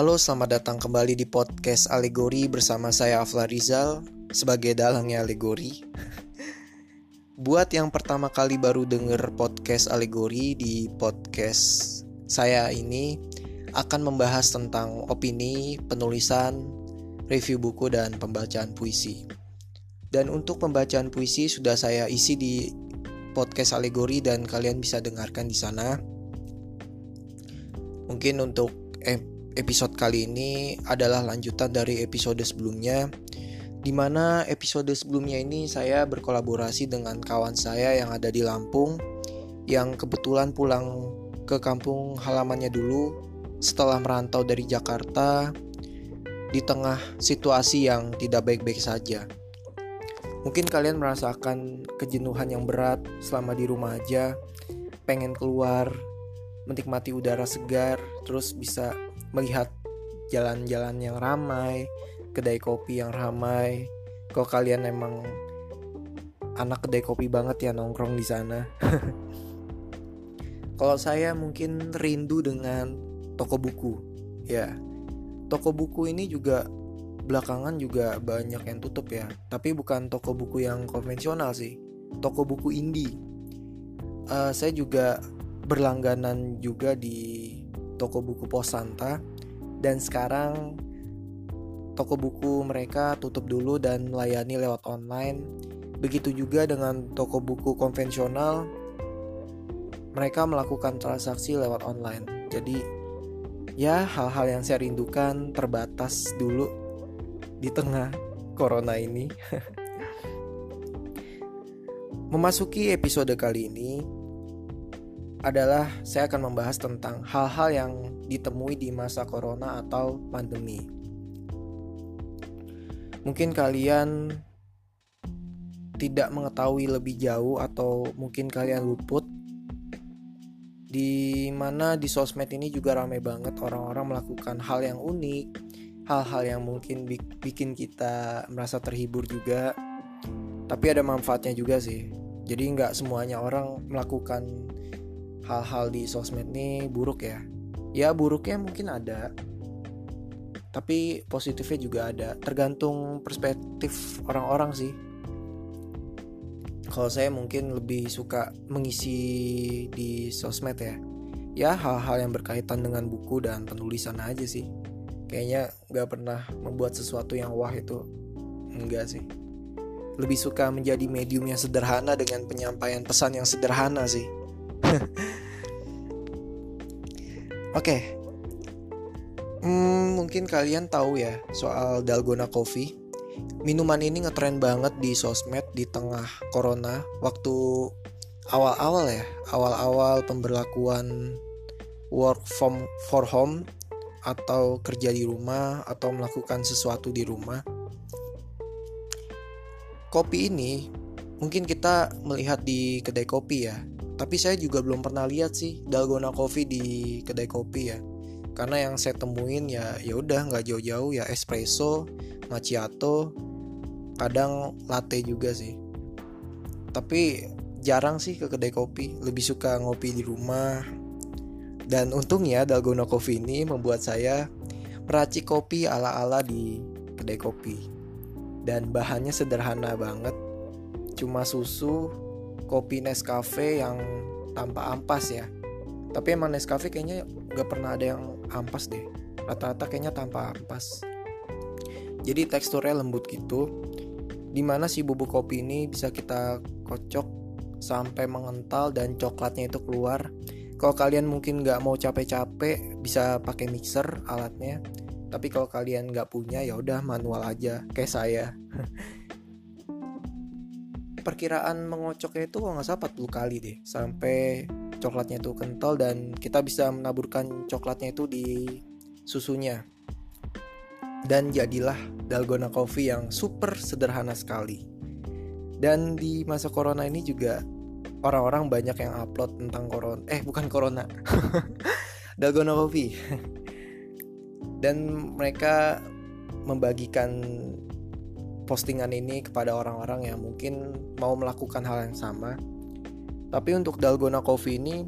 Halo, selamat datang kembali di podcast Alegori bersama saya Afla Rizal sebagai dalangnya Alegori. Buat yang pertama kali baru denger podcast Alegori di podcast saya ini akan membahas tentang opini, penulisan, review buku dan pembacaan puisi. Dan untuk pembacaan puisi sudah saya isi di podcast Alegori dan kalian bisa dengarkan di sana. Mungkin untuk episode kali ini adalah lanjutan dari episode sebelumnya di mana episode sebelumnya ini saya berkolaborasi dengan kawan saya yang ada di Lampung yang kebetulan pulang ke kampung halamannya dulu setelah merantau dari Jakarta di tengah situasi yang tidak baik-baik saja. Mungkin kalian merasakan kejenuhan yang berat selama di rumah aja, pengen keluar, menikmati udara segar, terus bisa melihat jalan-jalan yang ramai, kedai kopi yang ramai. Kalau kalian emang anak kedai kopi banget ya nongkrong di sana. Kalau saya mungkin rindu dengan toko buku. Ya. Toko buku ini juga belakangan juga banyak yang tutup ya. Tapi bukan toko buku yang konvensional sih. Toko buku indie. Uh, saya juga berlangganan juga di toko buku pos Santa dan sekarang toko buku mereka tutup dulu dan melayani lewat online. Begitu juga dengan toko buku konvensional, mereka melakukan transaksi lewat online. Jadi, ya, hal-hal yang saya rindukan terbatas dulu di tengah corona ini. Memasuki episode kali ini, adalah saya akan membahas tentang hal-hal yang ditemui di masa corona atau pandemi. Mungkin kalian tidak mengetahui lebih jauh atau mungkin kalian luput di mana di sosmed ini juga ramai banget orang-orang melakukan hal yang unik, hal-hal yang mungkin bikin kita merasa terhibur juga. Tapi ada manfaatnya juga sih. Jadi nggak semuanya orang melakukan hal-hal di sosmed ini buruk ya. Ya buruknya mungkin ada tapi positifnya juga ada. Tergantung perspektif orang-orang sih. Kalau saya mungkin lebih suka mengisi di sosmed ya. Ya hal-hal yang berkaitan dengan buku dan penulisan aja sih. Kayaknya nggak pernah membuat sesuatu yang wah itu. Enggak sih. Lebih suka menjadi medium yang sederhana dengan penyampaian pesan yang sederhana sih Oke. Okay. Hmm, mungkin kalian tahu ya soal Dalgona Coffee. Minuman ini ngetren banget di sosmed di tengah corona waktu awal-awal ya, awal-awal pemberlakuan work from for home atau kerja di rumah atau melakukan sesuatu di rumah. Kopi ini mungkin kita melihat di kedai kopi ya, tapi saya juga belum pernah lihat sih dalgona coffee di kedai kopi ya. Karena yang saya temuin ya ya udah nggak jauh-jauh ya espresso macchiato kadang latte juga sih. Tapi jarang sih ke kedai kopi lebih suka ngopi di rumah. Dan untungnya dalgona coffee ini membuat saya meracik kopi ala-ala di kedai kopi. Dan bahannya sederhana banget cuma susu kopi Nescafe yang tanpa ampas ya. Tapi emang Nescafe kayaknya gak pernah ada yang ampas deh. Rata-rata kayaknya tanpa ampas. Jadi teksturnya lembut gitu. Di mana si bubuk kopi ini bisa kita kocok sampai mengental dan coklatnya itu keluar. Kalau kalian mungkin nggak mau capek-capek bisa pakai mixer alatnya. Tapi kalau kalian nggak punya ya udah manual aja kayak saya perkiraan mengocoknya itu kalau nggak salah 40 kali deh sampai coklatnya itu kental dan kita bisa menaburkan coklatnya itu di susunya. Dan jadilah dalgona coffee yang super sederhana sekali. Dan di masa corona ini juga orang-orang banyak yang upload tentang corona eh bukan corona. Dalgona coffee. Dan mereka membagikan postingan ini kepada orang-orang yang mungkin mau melakukan hal yang sama. Tapi untuk Dalgona Coffee ini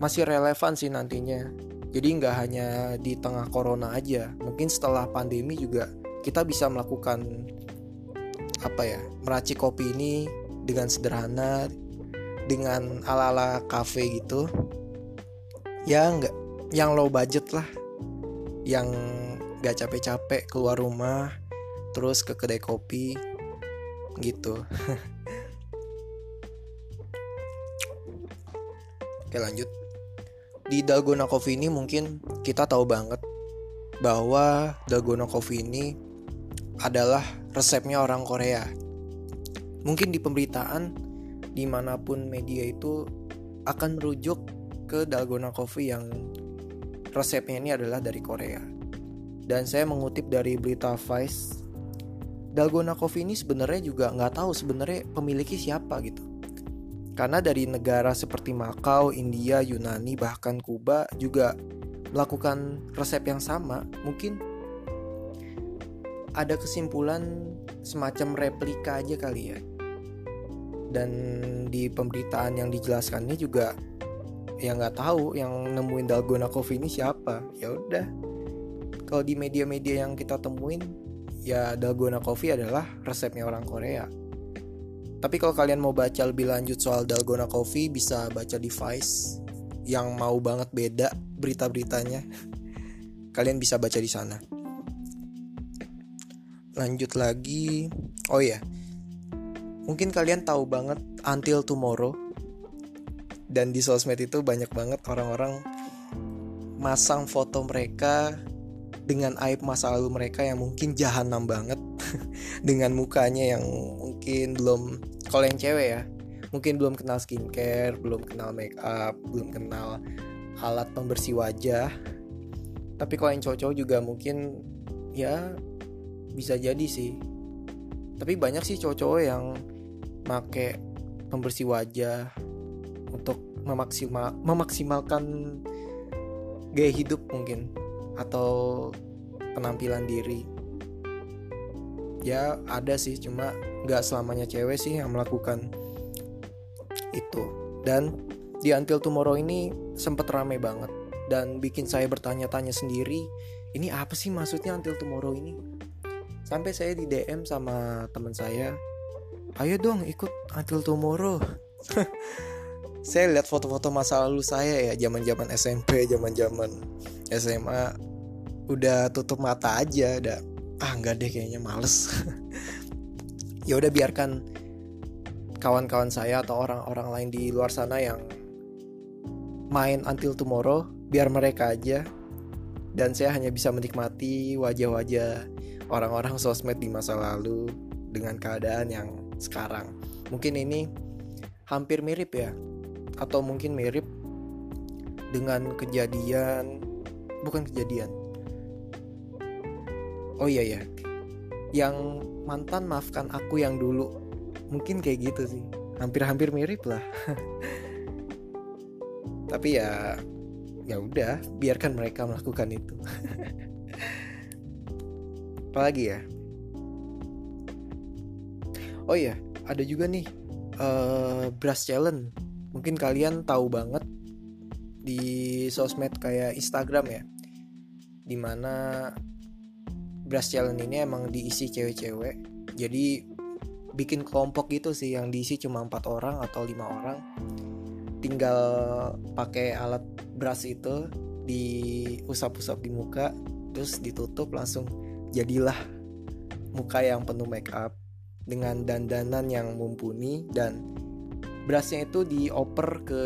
masih relevan sih nantinya jadi nggak hanya di tengah corona aja mungkin setelah pandemi juga kita bisa melakukan apa ya meracik kopi ini dengan sederhana dengan ala-ala cafe gitu ya nggak yang low budget lah yang gak capek-capek keluar rumah terus ke kedai kopi gitu oke lanjut di Dalgona Coffee ini mungkin kita tahu banget bahwa Dalgona Coffee ini adalah resepnya orang Korea. Mungkin di pemberitaan di mana pun media itu akan merujuk ke Dalgona Coffee yang resepnya ini adalah dari Korea. Dan saya mengutip dari berita Vice, Dalgona Coffee ini sebenarnya juga nggak tahu sebenarnya pemiliknya siapa gitu. Karena dari negara seperti Makau, India, Yunani, bahkan Kuba juga melakukan resep yang sama, mungkin ada kesimpulan semacam replika aja kali ya. Dan di pemberitaan yang dijelaskannya juga ya nggak tahu yang nemuin dalgona coffee ini siapa. Ya udah. Kalau di media-media yang kita temuin ya dalgona coffee adalah resepnya orang Korea. Tapi kalau kalian mau baca lebih lanjut soal Dalgona Coffee bisa baca di Vice yang mau banget beda berita-beritanya. Kalian bisa baca di sana. Lanjut lagi. Oh ya. Mungkin kalian tahu banget Until Tomorrow. Dan di sosmed itu banyak banget orang-orang masang foto mereka dengan aib masa lalu mereka yang mungkin jahanam banget. Dengan mukanya yang mungkin belum kalau yang cewek ya mungkin belum kenal skincare belum kenal make up belum kenal alat pembersih wajah. Tapi kalau yang cowok-cowok juga mungkin ya bisa jadi sih. Tapi banyak sih cowok-cowok yang make pembersih wajah untuk memaksimal memaksimalkan gaya hidup mungkin atau penampilan diri. Ya ada sih cuma nggak selamanya cewek sih yang melakukan itu. Dan di Until Tomorrow ini sempet rame banget. Dan bikin saya bertanya-tanya sendiri ini apa sih maksudnya Until Tomorrow ini? Sampai saya di DM sama teman saya ayo dong ikut Until Tomorrow saya lihat foto-foto masa lalu saya ya zaman-zaman SMP zaman-zaman SMA udah tutup mata aja udah ah nggak deh kayaknya males. Ya udah biarkan kawan-kawan saya atau orang-orang lain di luar sana yang main until tomorrow biar mereka aja. Dan saya hanya bisa menikmati wajah-wajah orang-orang sosmed di masa lalu dengan keadaan yang sekarang. Mungkin ini hampir mirip ya atau mungkin mirip dengan kejadian bukan kejadian. Oh iya ya yang mantan maafkan aku yang dulu. Mungkin kayak gitu sih. Hampir-hampir mirip lah. Tapi ya ya udah biarkan mereka melakukan itu. Apalagi ya? Oh iya ada juga nih uh, brush challenge mungkin kalian tahu banget di sosmed kayak Instagram ya di mana brush challenge ini emang diisi cewek-cewek. Jadi bikin kelompok gitu sih yang diisi cuma empat orang atau lima orang. Tinggal pakai alat brush itu diusap-usap di muka terus ditutup langsung jadilah muka yang penuh make up dengan dandanan yang mumpuni dan brushnya itu dioper ke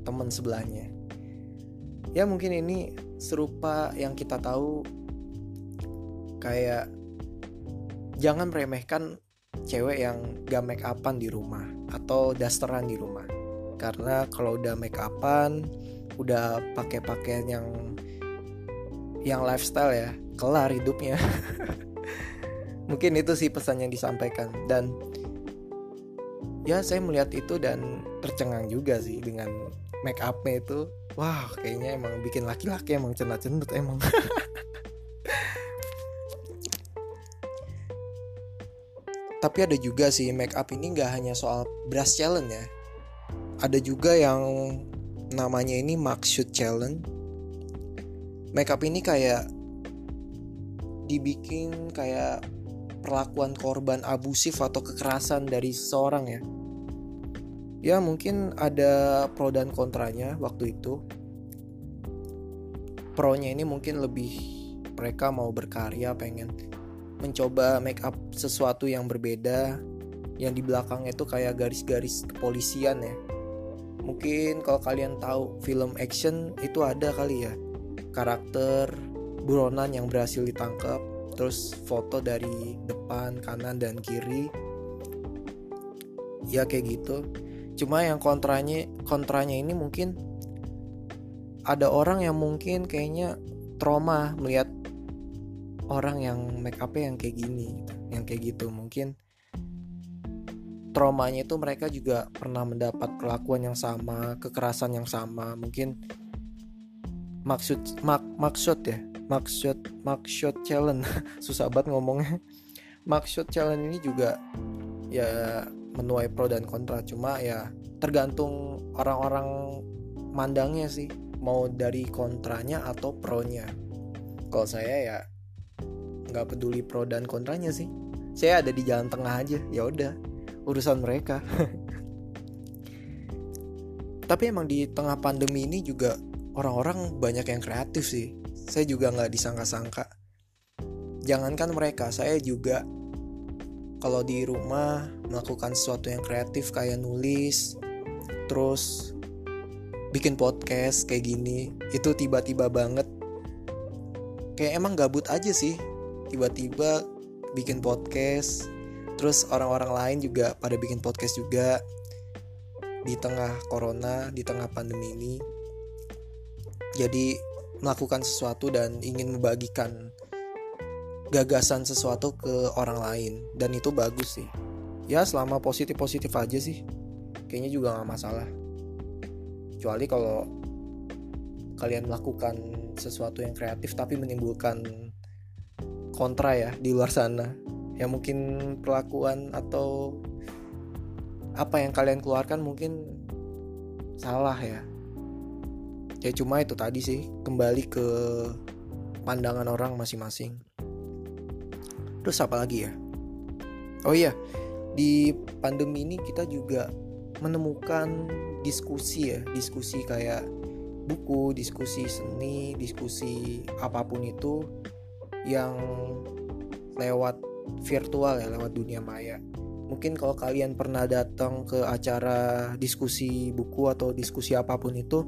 teman sebelahnya. Ya mungkin ini serupa yang kita tahu kayak jangan meremehkan cewek yang gak make upan di rumah atau dasteran di rumah. Karena kalau udah make upan udah pakai pakaian yang yang lifestyle ya kelar hidupnya. Mungkin itu sih pesan yang disampaikan. Dan ya saya melihat itu dan tercengang juga sih dengan make upnya itu. Wah kayaknya emang bikin laki-laki emang cenat-cenut emang. Tapi ada juga sih make up ini nggak hanya soal brush challenge ya. Ada juga yang namanya ini shoot challenge. Makeup ini kayak dibikin kayak perlakuan korban abusif atau kekerasan dari seseorang ya ya mungkin ada pro dan kontranya waktu itu. Pro-nya ini mungkin lebih mereka mau berkarya pengen mencoba make up sesuatu yang berbeda yang di belakangnya itu kayak garis-garis kepolisian ya. Mungkin kalau kalian tahu film action itu ada kali ya. Karakter buronan yang berhasil ditangkap terus foto dari depan kanan dan kiri. Ya kayak gitu cuma yang kontranya kontranya ini mungkin ada orang yang mungkin kayaknya trauma melihat orang yang make up yang kayak gini gitu. yang kayak gitu. Mungkin traumanya itu mereka juga pernah mendapat perlakuan yang sama kekerasan yang sama. Mungkin maksud mak maksud ya maksud maksud challenge. Susah banget ngomongnya. Maksud challenge ini juga ya menuai pro dan kontra. Cuma ya tergantung orang-orang mandangnya sih mau dari kontranya atau pro-nya. Kalau saya ya nggak peduli pro dan kontranya sih. Saya ada di jalan tengah aja ya udah urusan mereka. Tapi emang di tengah pandemi ini juga orang-orang banyak yang kreatif sih. Saya juga nggak disangka-sangka. Jangankan mereka saya juga kalau di rumah melakukan sesuatu yang kreatif kayak nulis terus bikin podcast kayak gini itu tiba-tiba banget. Kayak emang gabut aja sih tiba-tiba bikin podcast terus orang-orang lain juga pada bikin podcast juga di tengah corona di tengah pandemi ini. Jadi melakukan sesuatu dan ingin membagikan gagasan sesuatu ke orang lain. Dan itu bagus sih. Ya selama positif positif aja sih. Kayaknya juga nggak masalah. Kecuali kalau kalian melakukan sesuatu yang kreatif tapi menimbulkan kontra ya di luar sana. Ya mungkin perlakuan atau apa yang kalian keluarkan mungkin salah ya. Ya cuma itu tadi sih. Kembali ke pandangan orang masing-masing Terus apa lagi ya? Oh iya, di pandemi ini kita juga menemukan diskusi ya, diskusi kayak buku, diskusi seni, diskusi apa pun itu yang lewat virtual ya, lewat dunia maya. Mungkin kalau kalian pernah datang ke acara diskusi buku atau diskusi apa pun itu,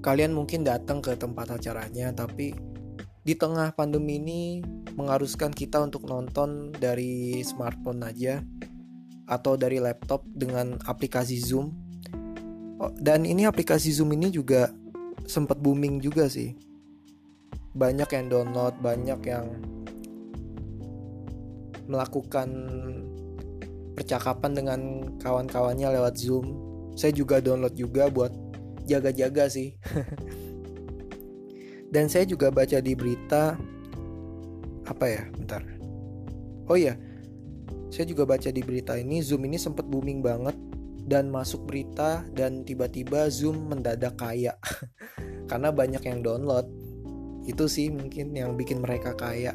kalian mungkin datang ke tempat acaranya, tapi di tengah pandemi ini mengharuskan kita untuk nonton dari smartphone aja atau dari laptop dengan aplikasi Zoom. Oh, dan ini aplikasi Zoom ini juga sempat booming juga sih. Banyak yang download, banyak yang melakukan percakapan dengan kawan-kawannya lewat Zoom. Saya juga download juga buat jaga-jaga sih. Dan saya juga baca di berita apa ya, bentar. Oh iya. Saya juga baca di berita ini Zoom ini sempat booming banget dan masuk berita dan tiba-tiba Zoom mendadak kaya. Karena banyak yang download. Itu sih mungkin yang bikin mereka kaya.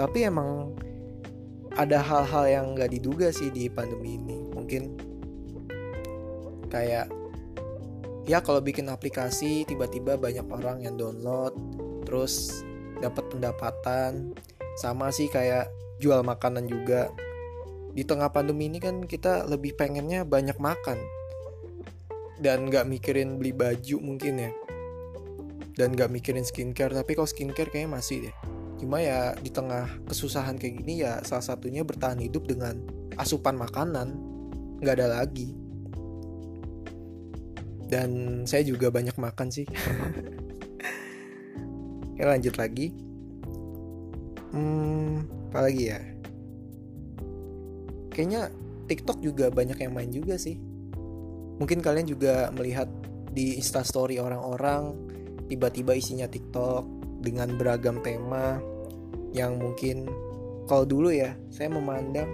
Tapi emang ada hal-hal yang gak diduga sih di pandemi ini. Mungkin kayak ya kalau bikin aplikasi tiba-tiba banyak orang yang download terus dapat pendapatan. Sama sih kayak jual makanan juga. Di tengah pandemi ini kan kita lebih pengennya banyak makan. Dan nggak mikirin beli baju mungkin ya. Dan nggak mikirin skincare tapi kalau skincare kayaknya masih deh. Cuma ya di tengah kesusahan kayak gini ya salah satunya bertahan hidup dengan asupan makanan. Nggak ada lagi dan saya juga banyak makan sih. Oke lanjut lagi. Hmm, apa lagi ya? Kayaknya TikTok juga banyak yang main juga sih. Mungkin kalian juga melihat di instastory orang-orang tiba-tiba isinya TikTok dengan beragam tema yang mungkin kalau dulu ya saya memandang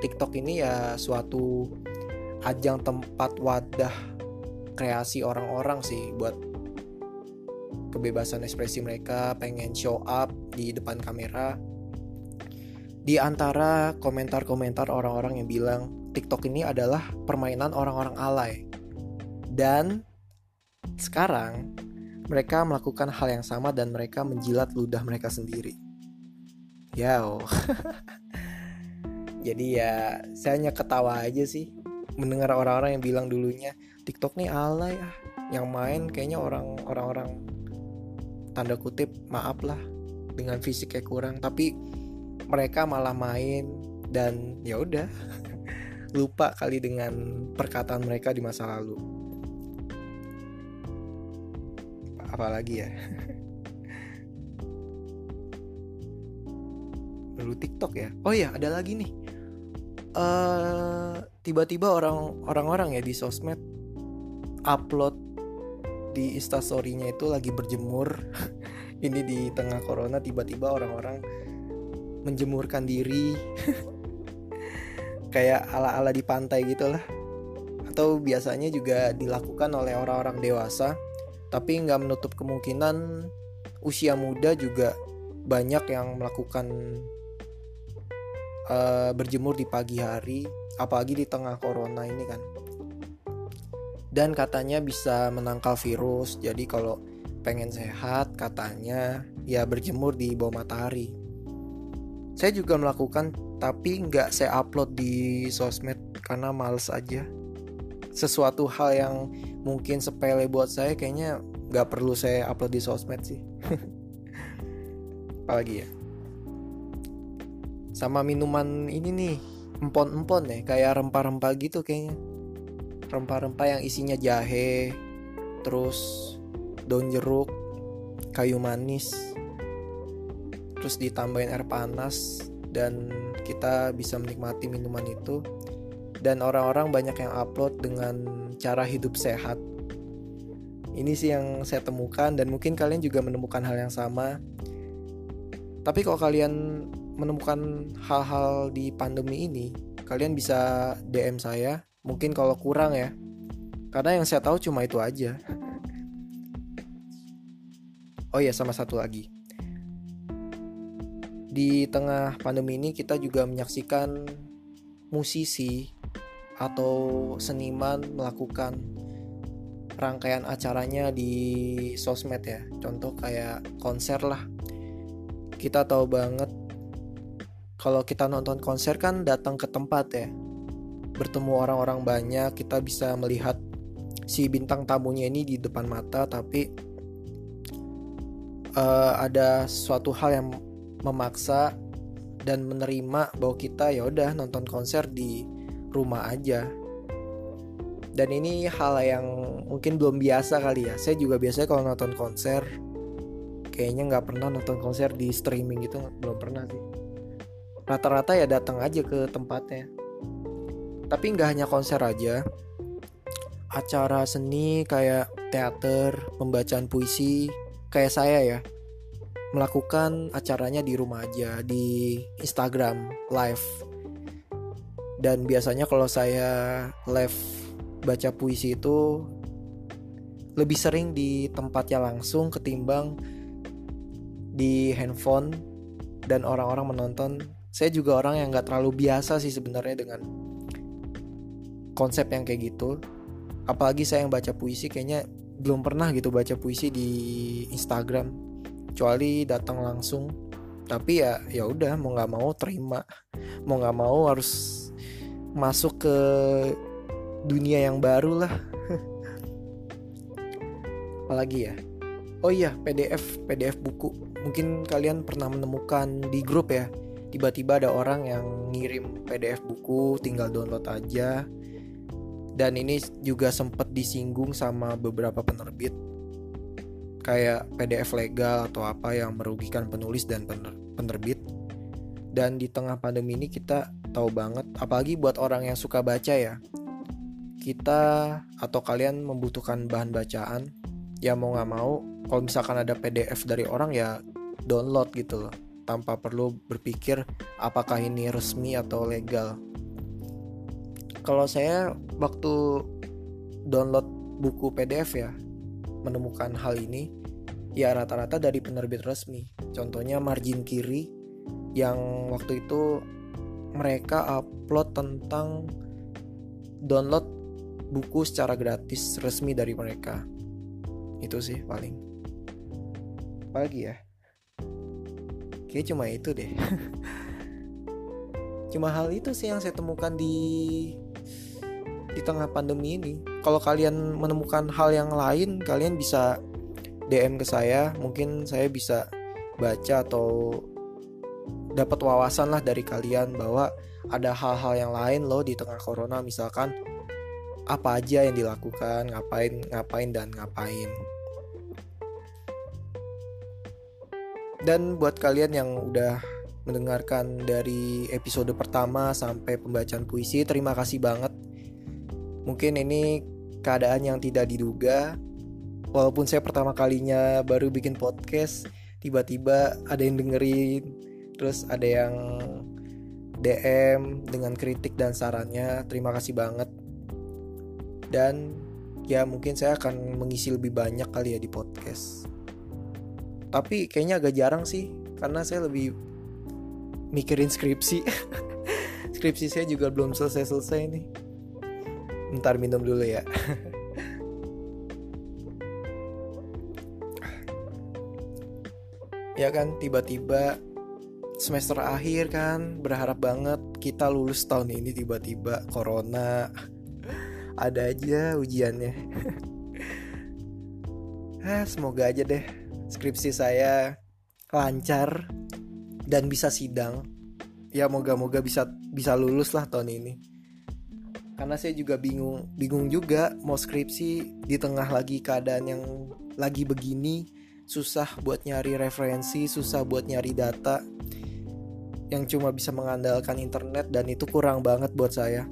TikTok ini ya suatu ajang tempat wadah kreasi orang-orang sih buat kebebasan ekspresi mereka pengen show up di depan kamera. Di antara komentar-komentar orang-orang yang bilang TikTok ini adalah permainan orang-orang alay. Dan sekarang mereka melakukan hal yang sama dan mereka menjilat ludah mereka sendiri. Yo jadi ya saya hanya ketawa aja sih mendengar orang-orang yang bilang dulunya TikTok nih alay ah. Yang main kayaknya orang orang tanda kutip maaf lah dengan fisik kayak kurang. Tapi mereka malah main dan ya udah lupa kali dengan perkataan mereka di masa lalu. Apalagi ya? Dulu TikTok ya? Oh ya ada lagi nih. Uh, tiba-tiba orang orang-orang ya di sosmed upload di instastorynya itu lagi berjemur. Ini di tengah corona tiba-tiba orang-orang menjemurkan diri. Kayak ala-ala di pantai gitu lah atau biasanya juga dilakukan oleh orang-orang dewasa. Tapi nggak menutup kemungkinan usia muda juga banyak yang melakukan uh, berjemur di pagi hari apalagi di tengah corona ini kan. Dan katanya bisa menangkal virus jadi kalau pengen sehat katanya ya berjemur di bawah matahari. Saya juga melakukan tapi nggak saya upload di sosmed karena males aja. Sesuatu hal yang mungkin sepele buat saya kayaknya nggak perlu saya upload di sosmed sih. Apalagi ya. Sama minuman ini nih empon-empon ya kayak rempah-rempah gitu kayaknya rempah-rempah yang isinya jahe, terus daun jeruk, kayu manis, terus ditambahin air panas dan kita bisa menikmati minuman itu. Dan orang-orang banyak yang upload dengan cara hidup sehat. Ini sih yang saya temukan dan mungkin kalian juga menemukan hal yang sama. Tapi kalau kalian menemukan hal-hal di pandemi ini, kalian bisa DM saya mungkin kalau kurang ya. Karena yang saya tahu cuma itu aja. Oh ya sama satu lagi. Di tengah pandemi ini kita juga menyaksikan musisi atau seniman melakukan rangkaian acaranya di sosmed ya. Contoh kayak konser lah. Kita tahu banget kalau kita nonton konser kan datang ke tempat ya. Bertemu orang-orang banyak kita bisa melihat si bintang tamunya ini di depan mata tapi uh, ada suatu hal yang memaksa dan menerima bahwa kita ya udah nonton konser di rumah aja. Dan ini hal yang mungkin belum biasa kali ya. Saya juga biasanya kalau nonton konser kayaknya nggak pernah nonton konser di streaming gitu belum pernah sih rata-rata ya datang aja ke tempatnya. Tapi nggak hanya konser aja. Acara seni kayak teater pembacaan puisi kayak saya ya melakukan acaranya di rumah aja di Instagram live. Dan biasanya kalau saya live baca puisi itu lebih sering di tempatnya langsung ketimbang di handphone dan orang-orang menonton saya juga orang yang nggak terlalu biasa sih sebenarnya dengan konsep yang kayak gitu. Apalagi saya yang baca puisi kayaknya belum pernah gitu baca puisi di Instagram. Kecuali datang langsung. Tapi ya ya udah mau nggak mau terima. Mau nggak mau harus masuk ke dunia yang baru lah. Apalagi ya? Oh iya PDF PDF buku. Mungkin kalian pernah menemukan di grup ya tiba-tiba ada orang yang ngirim PDF buku tinggal download aja. Dan ini juga sempat disinggung sama beberapa penerbit. Kayak PDF legal atau apa yang merugikan penulis dan penerbit. Dan di tengah pandemi ini kita tahu banget apalagi buat orang yang suka baca ya. Kita atau kalian membutuhkan bahan bacaan ya mau nggak mau kalau misalkan ada PDF dari orang ya download gitu loh tanpa perlu berpikir apakah ini resmi atau legal kalau saya waktu download buku PDF ya menemukan hal ini ya rata-rata dari penerbit resmi. Contohnya margin kiri yang waktu itu mereka upload tentang download buku secara gratis resmi dari mereka. Itu sih paling. Apalagi ya? Kayaknya cuma itu deh. cuma hal itu sih yang saya temukan di di tengah pandemi ini. Kalau kalian menemukan hal yang lain, kalian bisa DM ke saya. Mungkin saya bisa baca atau dapat wawasan lah dari kalian bahwa ada hal-hal yang lain loh di tengah corona. Misalkan apa aja yang dilakukan, ngapain, ngapain dan ngapain. Dan buat kalian yang udah mendengarkan dari episode pertama sampai pembacaan puisi. Terima kasih banget. Mungkin ini keadaan yang tidak diduga. Walaupun saya pertama kalinya baru bikin podcast, tiba-tiba ada yang dengerin, terus ada yang DM dengan kritik dan sarannya. Terima kasih banget. Dan ya mungkin saya akan mengisi lebih banyak kali ya di podcast. Tapi kayaknya agak jarang sih karena saya lebih mikirin skripsi. Skripsi saya juga belum selesai-selesai nih. Ntar minum dulu ya. Ya kan tiba-tiba semester akhir kan berharap banget kita lulus tahun ini tiba-tiba corona. Ada aja ujiannya. Ah, semoga aja deh skripsi saya lancar dan bisa sidang. Ya moga-moga bisa bisa lulus lah tahun ini. Karena saya juga bingung bingung juga mau skripsi di tengah lagi keadaan yang lagi begini. Susah buat nyari referensi susah buat nyari data yang cuma bisa mengandalkan internet dan itu kurang banget buat saya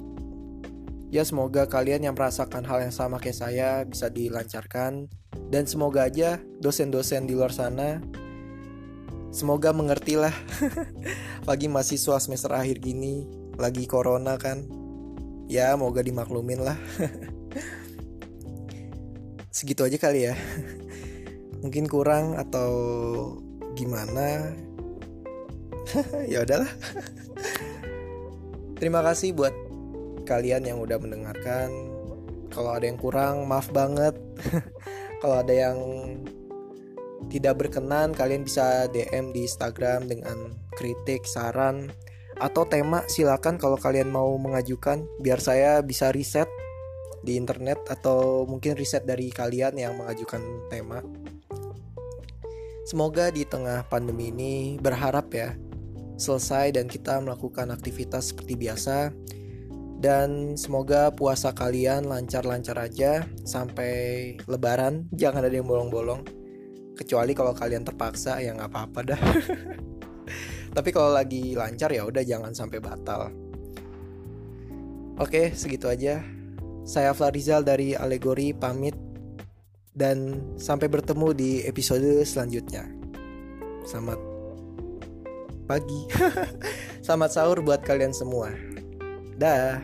ya semoga kalian yang merasakan hal yang sama kayak saya bisa dilancarkan. Dan semoga aja dosen-dosen di luar sana semoga mengerti lah pagi mahasiswa semester akhir gini lagi corona kan. Ya moga dimaklumin lah. Segitu aja kali ya. Mungkin kurang atau gimana? Ya udahlah. Terima kasih buat kalian yang udah mendengarkan. Kalau ada yang kurang maaf banget. Kalau ada yang tidak berkenan kalian bisa DM di Instagram dengan kritik, saran atau tema. Silakan kalau kalian mau mengajukan biar saya bisa riset di internet atau mungkin riset dari kalian yang mengajukan tema. Semoga di tengah pandemi ini berharap ya selesai dan kita melakukan aktivitas seperti biasa dan semoga puasa kalian lancar-lancar aja sampai lebaran. Jangan ada yang bolong-bolong. Kecuali kalau kalian terpaksa ya nggak apa-apa dah. Tapi kalau lagi lancar ya udah jangan sampai batal. Oke segitu aja. Saya Flarizal dari Alegori pamit. Dan sampai bertemu di episode selanjutnya. Selamat pagi. Selamat sahur buat kalian semua dah